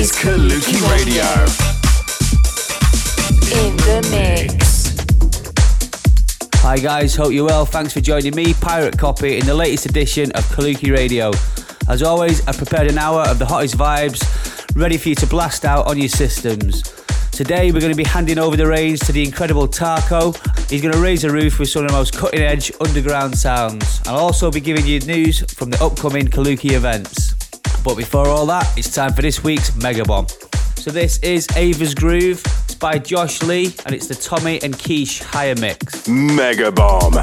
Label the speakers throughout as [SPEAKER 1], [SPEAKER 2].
[SPEAKER 1] is Kaluki Radio.
[SPEAKER 2] in the mix.
[SPEAKER 3] Hi guys, hope you're well. Thanks for joining me, Pirate Copy, in the latest edition of Kaluki Radio. As always, I've prepared an hour of the hottest vibes, ready for you to blast out on your systems. Today, we're going to be handing over the reins to the incredible Tarko. He's going to raise the roof with some of the most cutting edge underground sounds. I'll also be giving you news from the upcoming Kaluki events. But before all that, it's time for this week's Mega Bomb. So, this is Ava's Groove. It's by Josh Lee, and it's the Tommy and Quiche Higher Mix.
[SPEAKER 1] Mega Bomb.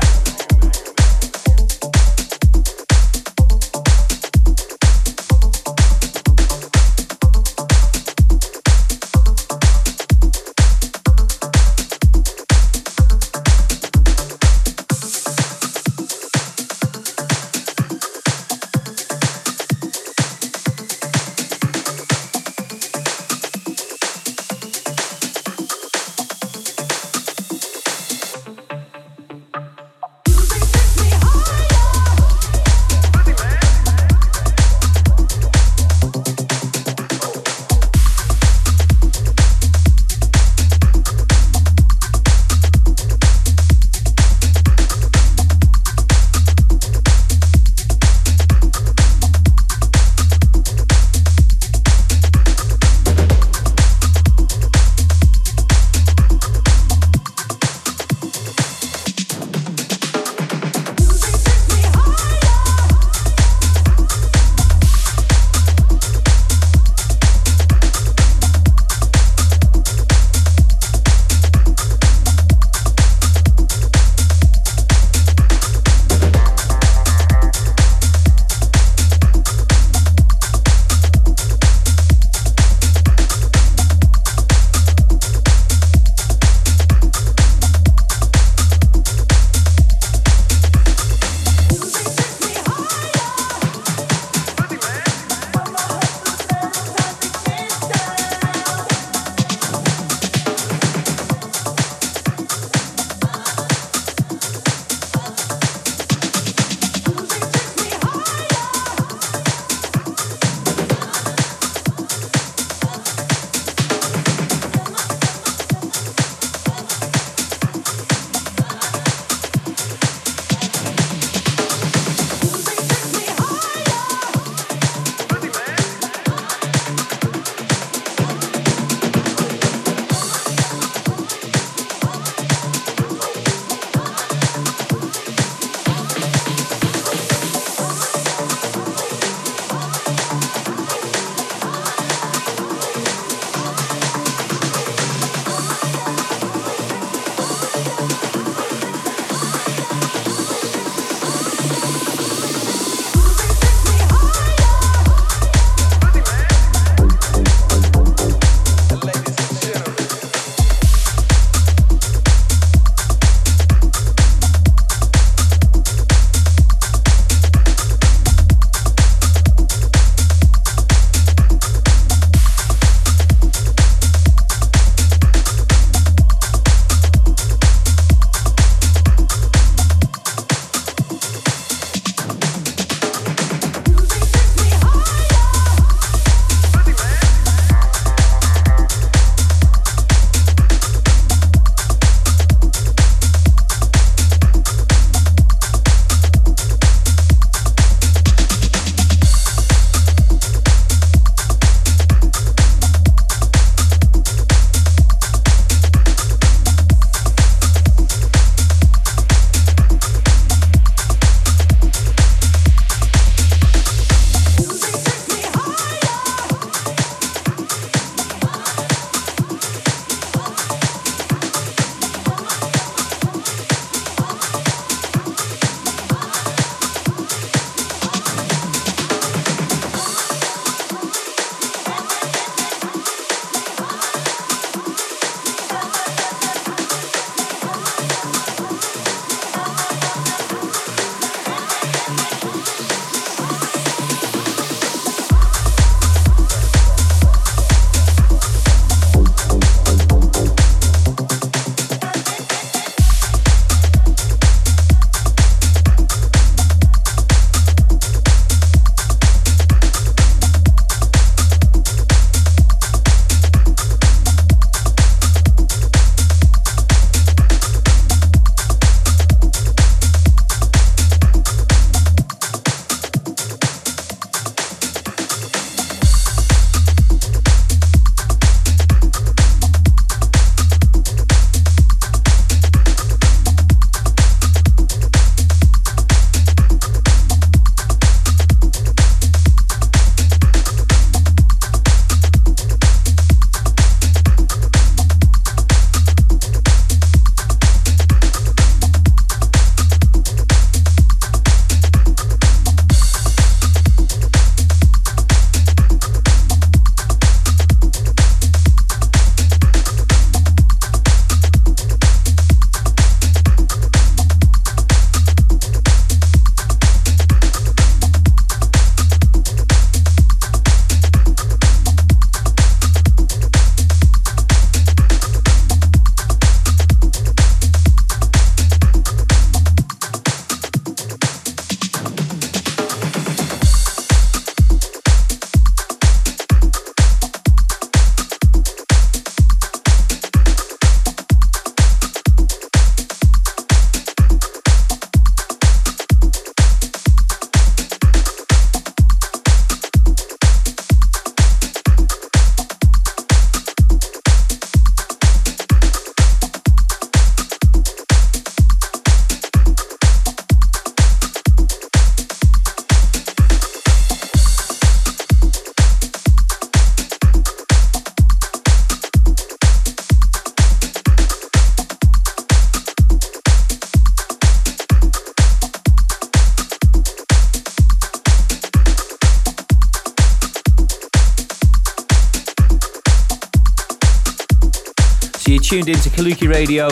[SPEAKER 3] So you tuned into Kaluki Radio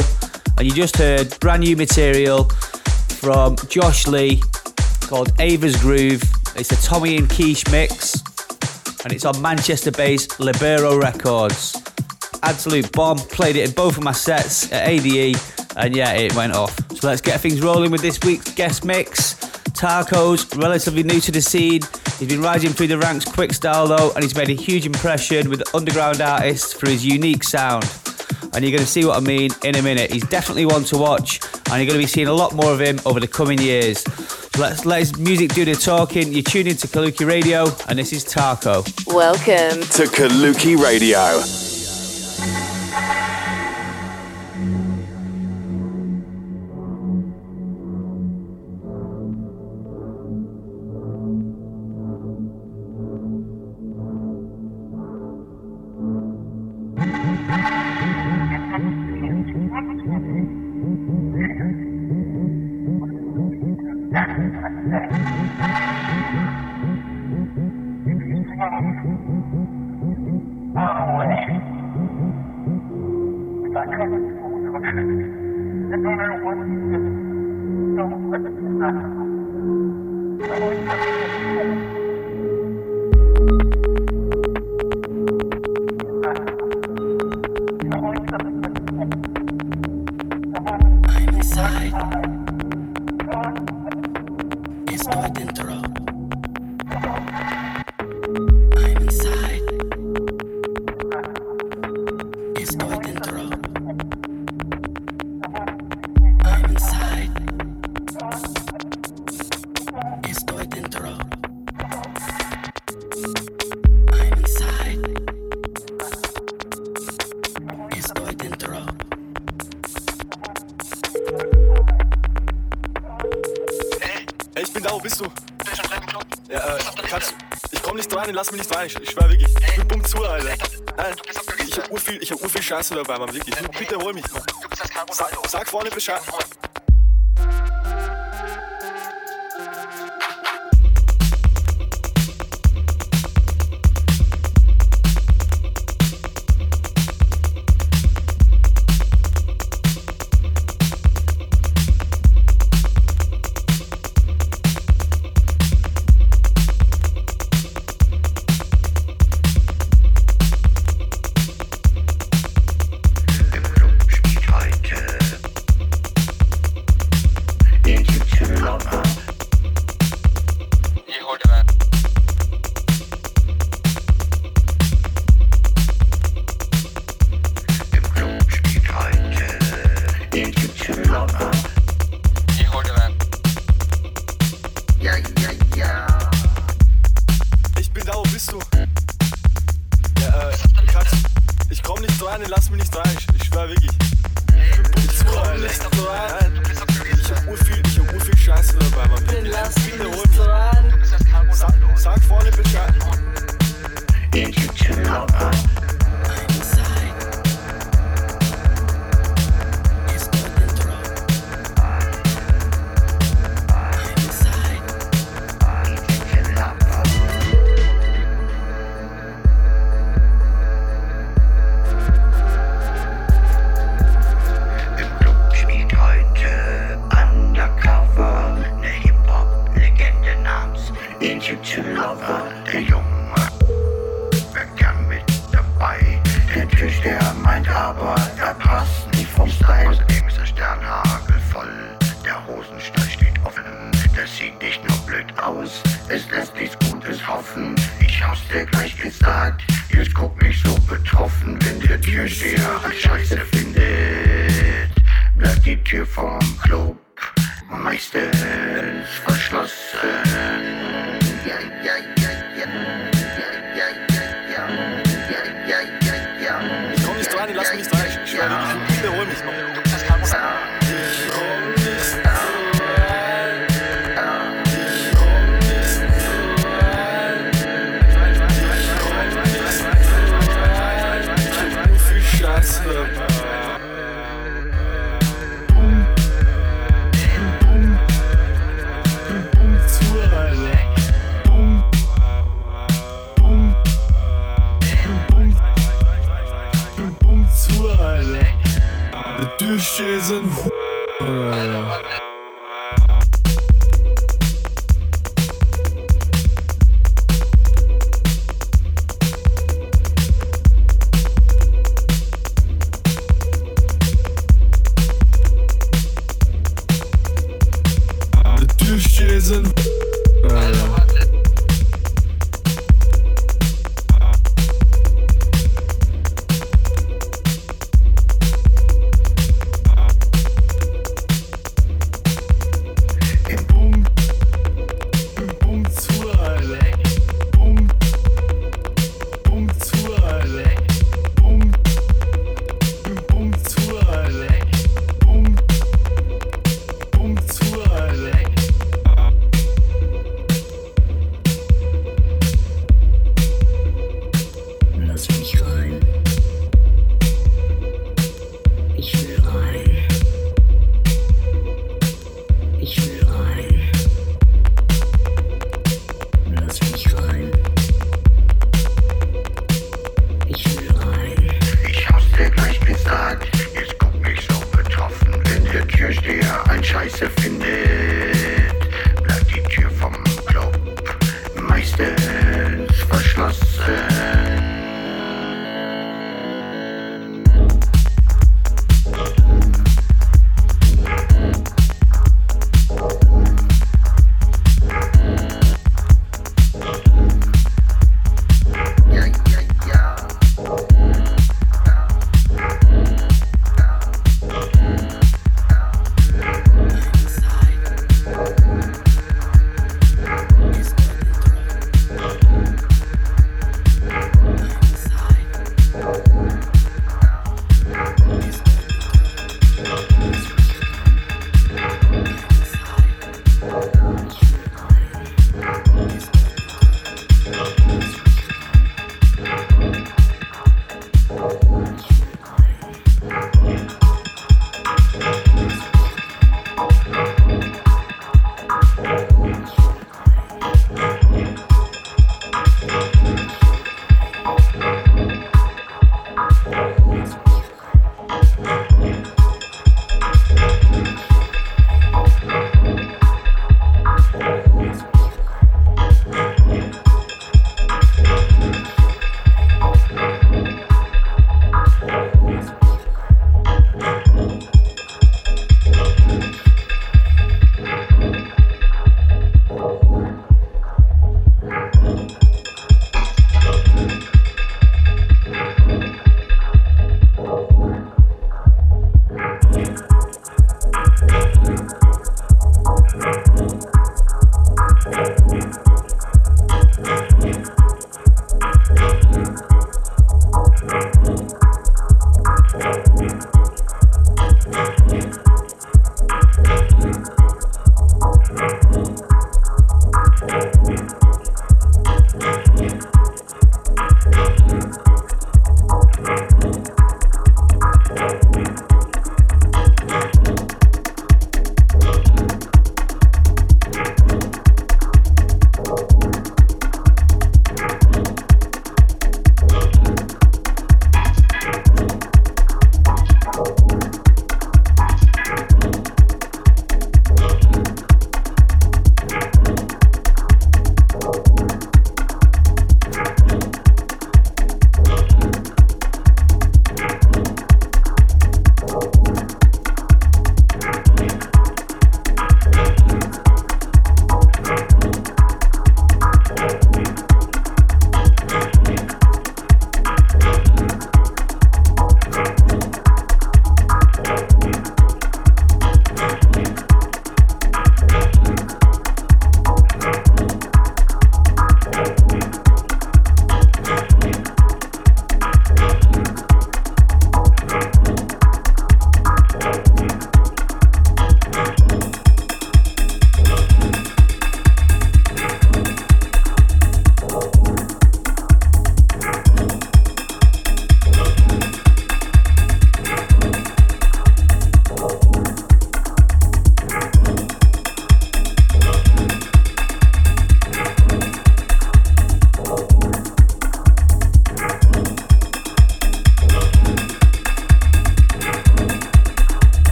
[SPEAKER 3] and you just heard brand new material from Josh Lee called Ava's Groove. It's a Tommy and Quiche mix and it's on Manchester based Libero Records. Absolute bomb. Played it in both of my sets at ADE and yeah, it went off. So let's get things rolling with this week's guest mix. Tarko's relatively new to the scene. He's been rising through the ranks quick style though, and he's made a huge impression with underground artists for his unique sound. And you're going to see what I mean in a minute. He's definitely one to watch, and you're going to be seeing a lot more of him over the coming years. So let's let his music do the talking. You're tuning into Kaluki Radio, and this is Tarko.
[SPEAKER 2] Welcome
[SPEAKER 1] to Kaluki Radio.
[SPEAKER 4] lass mich nicht rein, ich, ich schwör wirklich. Ich bin bumm zu, Alter. Nein, ich hab urviel, ich
[SPEAKER 5] Scheiße dabei, Mann, wirklich. Bitte hol mich, Mann. Sag, sag vorne Bescheid.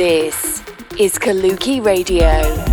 [SPEAKER 6] This is Kaluki Radio.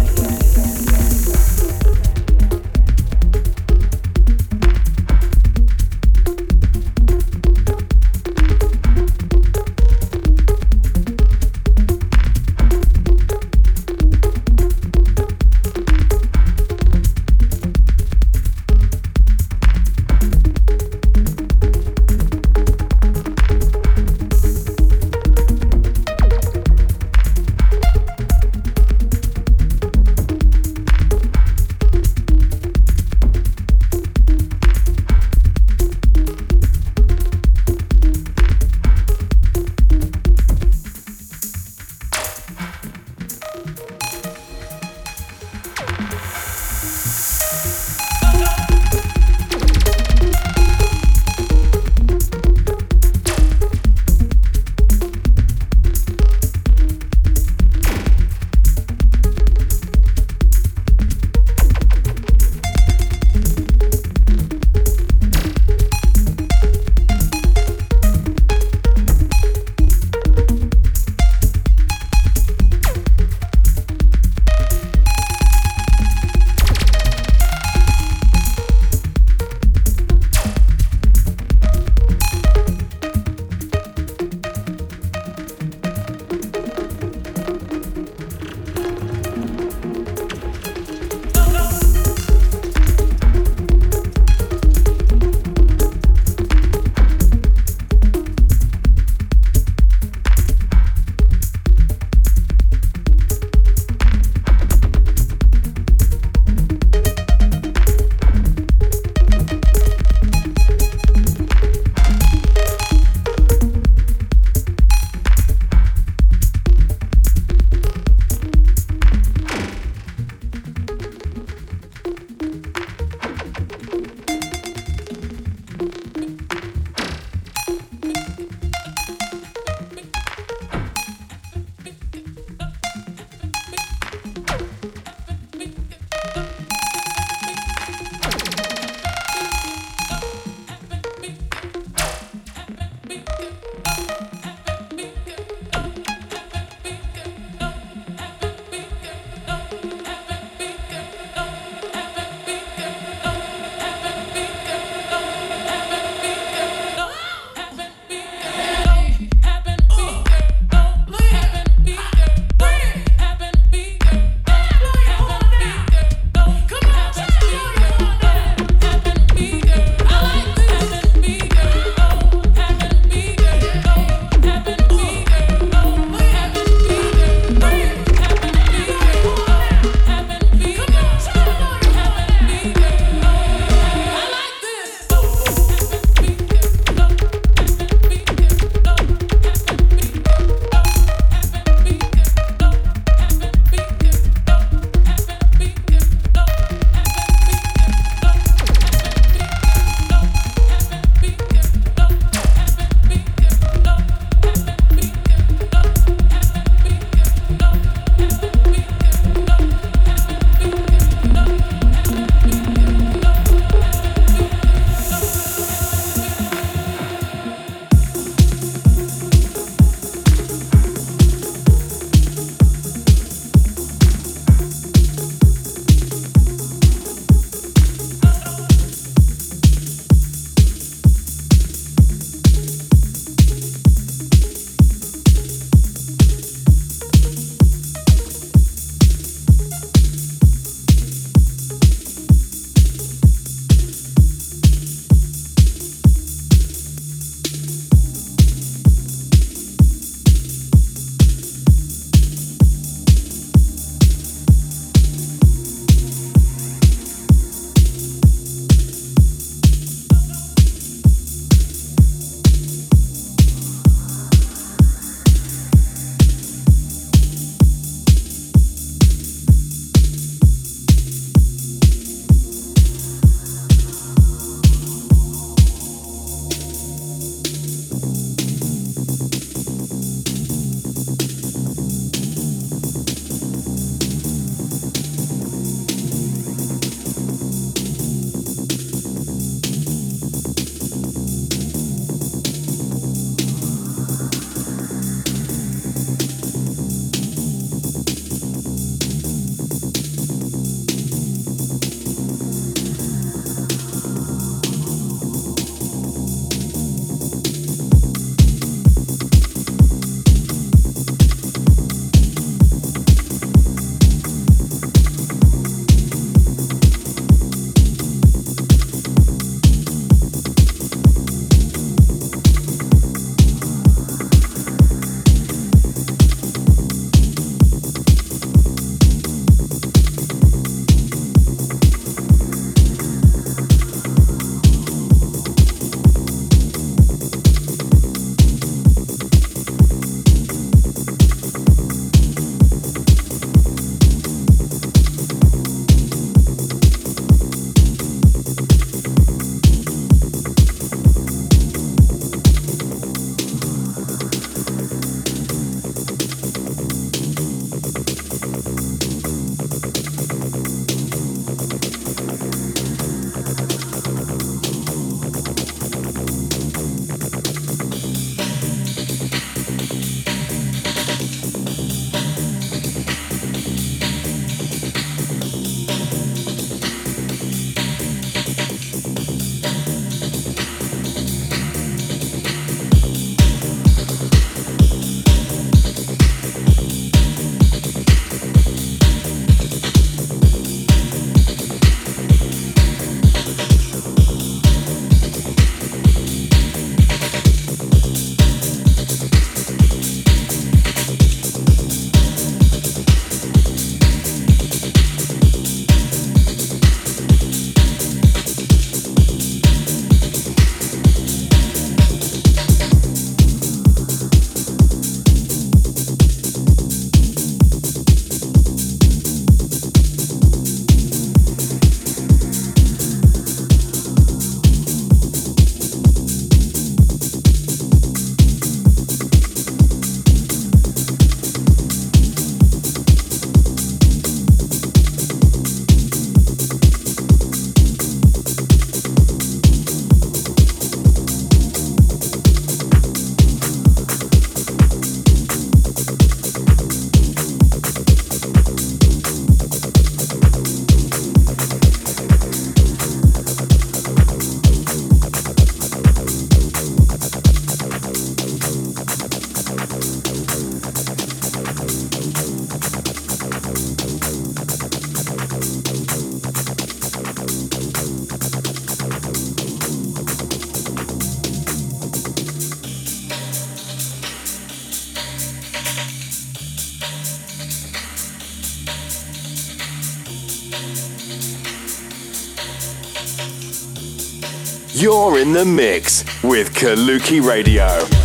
[SPEAKER 1] You're in the mix with Kaluki Radio.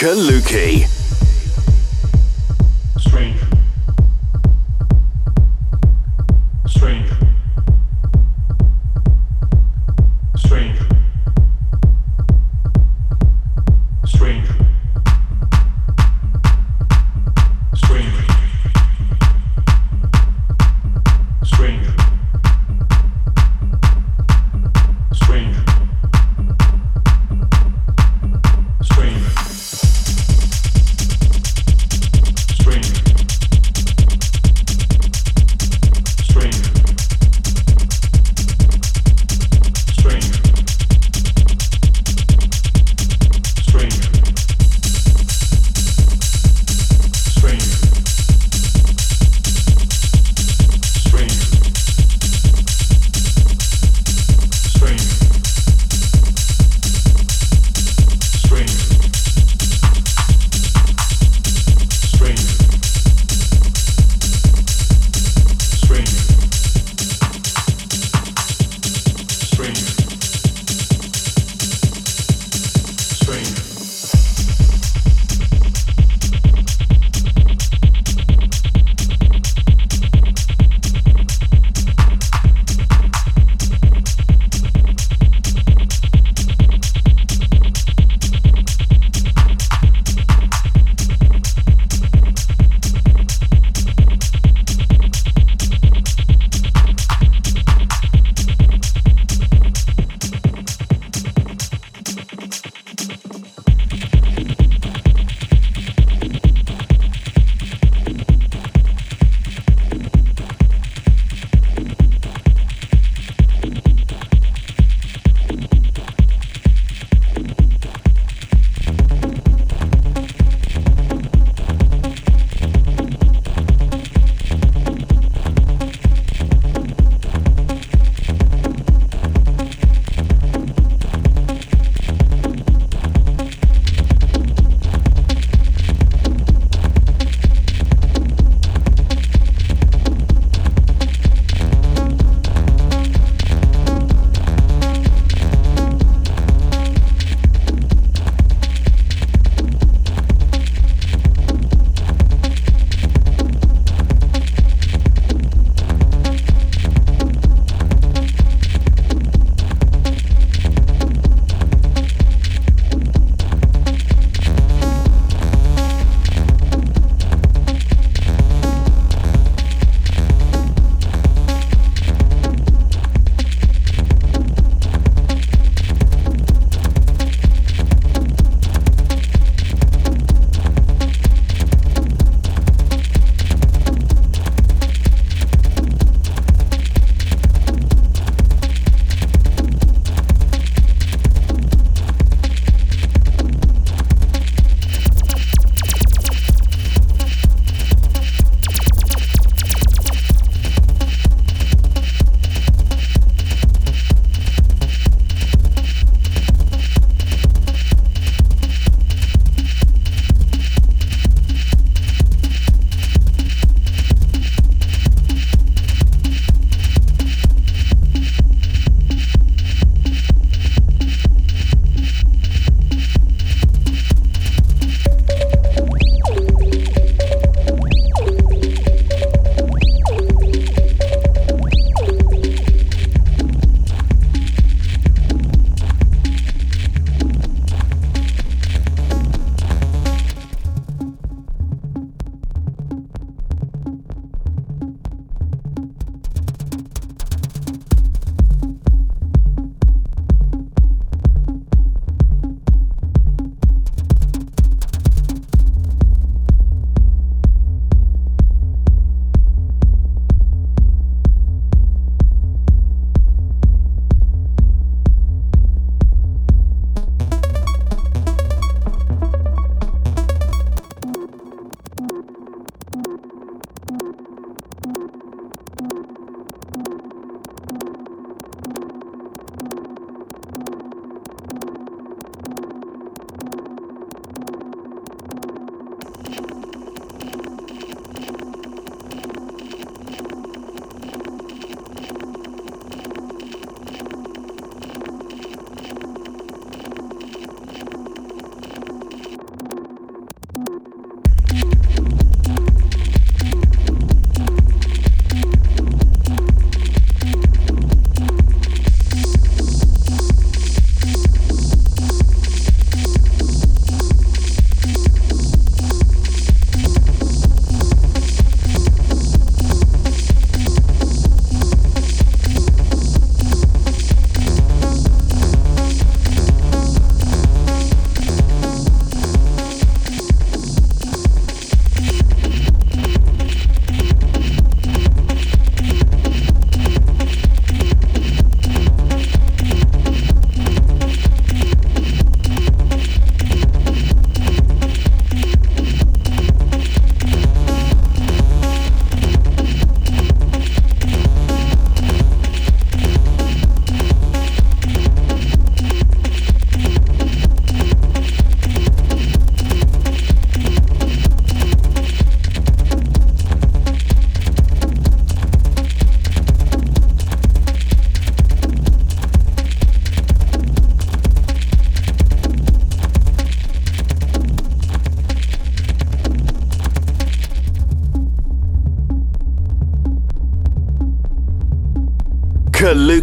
[SPEAKER 1] Kaluki.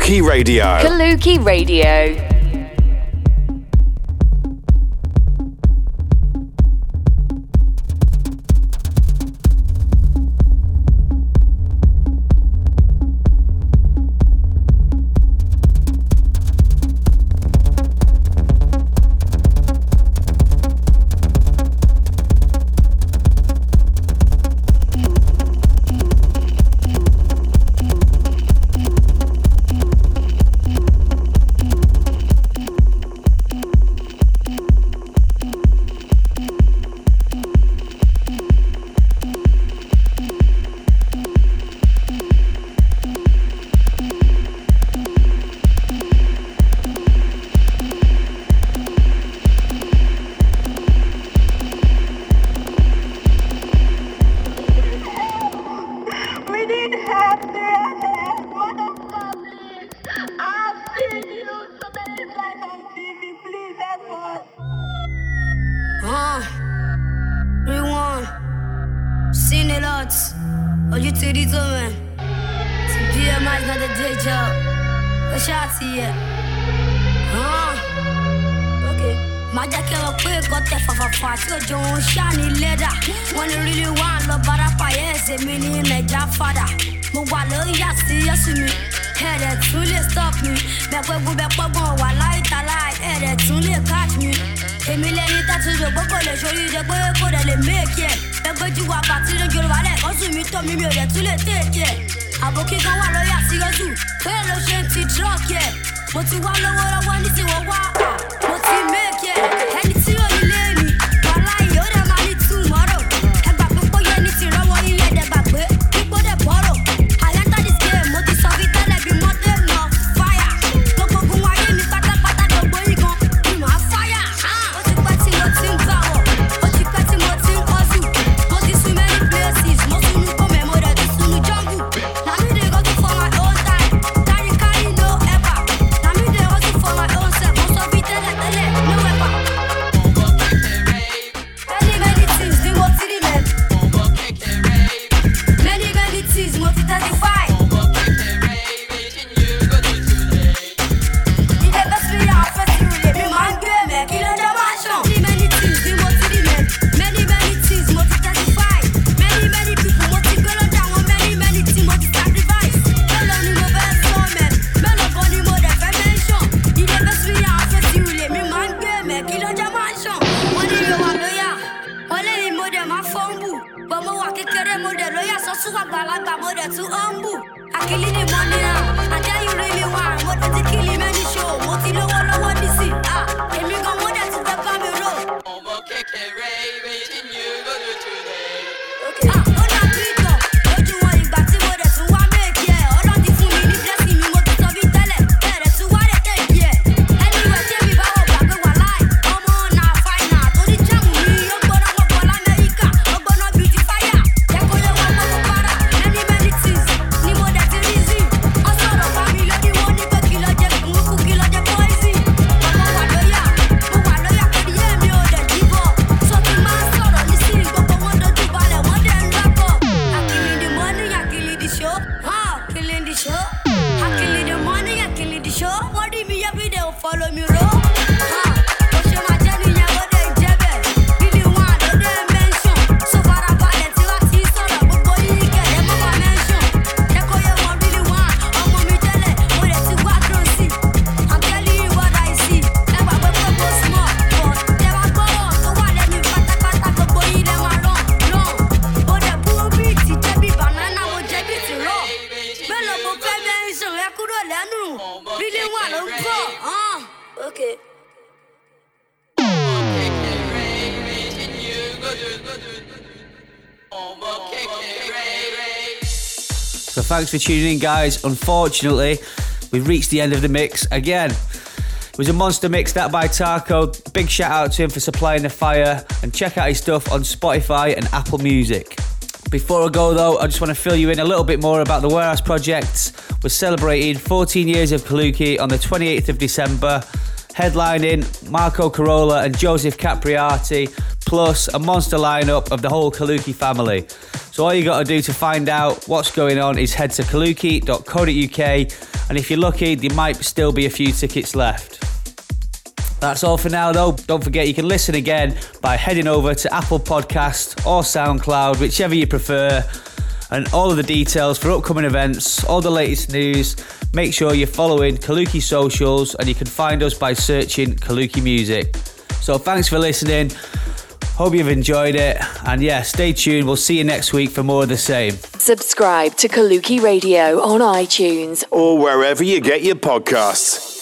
[SPEAKER 1] Kaluki Radio.
[SPEAKER 2] Kaluki Radio. every day follow me road.
[SPEAKER 3] Thanks for tuning in, guys. Unfortunately, we've reached the end of the mix again. It was a monster mix that by Taco. Big shout out to him for supplying the fire and check out his stuff on Spotify and Apple Music. Before I go though, I just want to fill you in a little bit more about the Warehouse Project. We're celebrating 14 years of Kaluki on the 28th of December, headlining Marco Carola and Joseph Capriati, plus a monster lineup of the whole Kaluki family. So all you got to do to find out what's going on is head to kaluki.co.uk and if you're lucky, there might still be a few tickets left. That's all for now though. Don't forget you can listen again by heading over to Apple Podcast or SoundCloud, whichever you prefer. And all of the details for upcoming events, all the latest news, make sure you're following Kaluki socials and you can find us by searching Kaluki Music. So thanks for listening. Hope you've enjoyed it. And yeah, stay tuned. We'll see you next week for more of the same.
[SPEAKER 2] Subscribe to Kaluki Radio on iTunes
[SPEAKER 1] Or wherever you get your podcasts.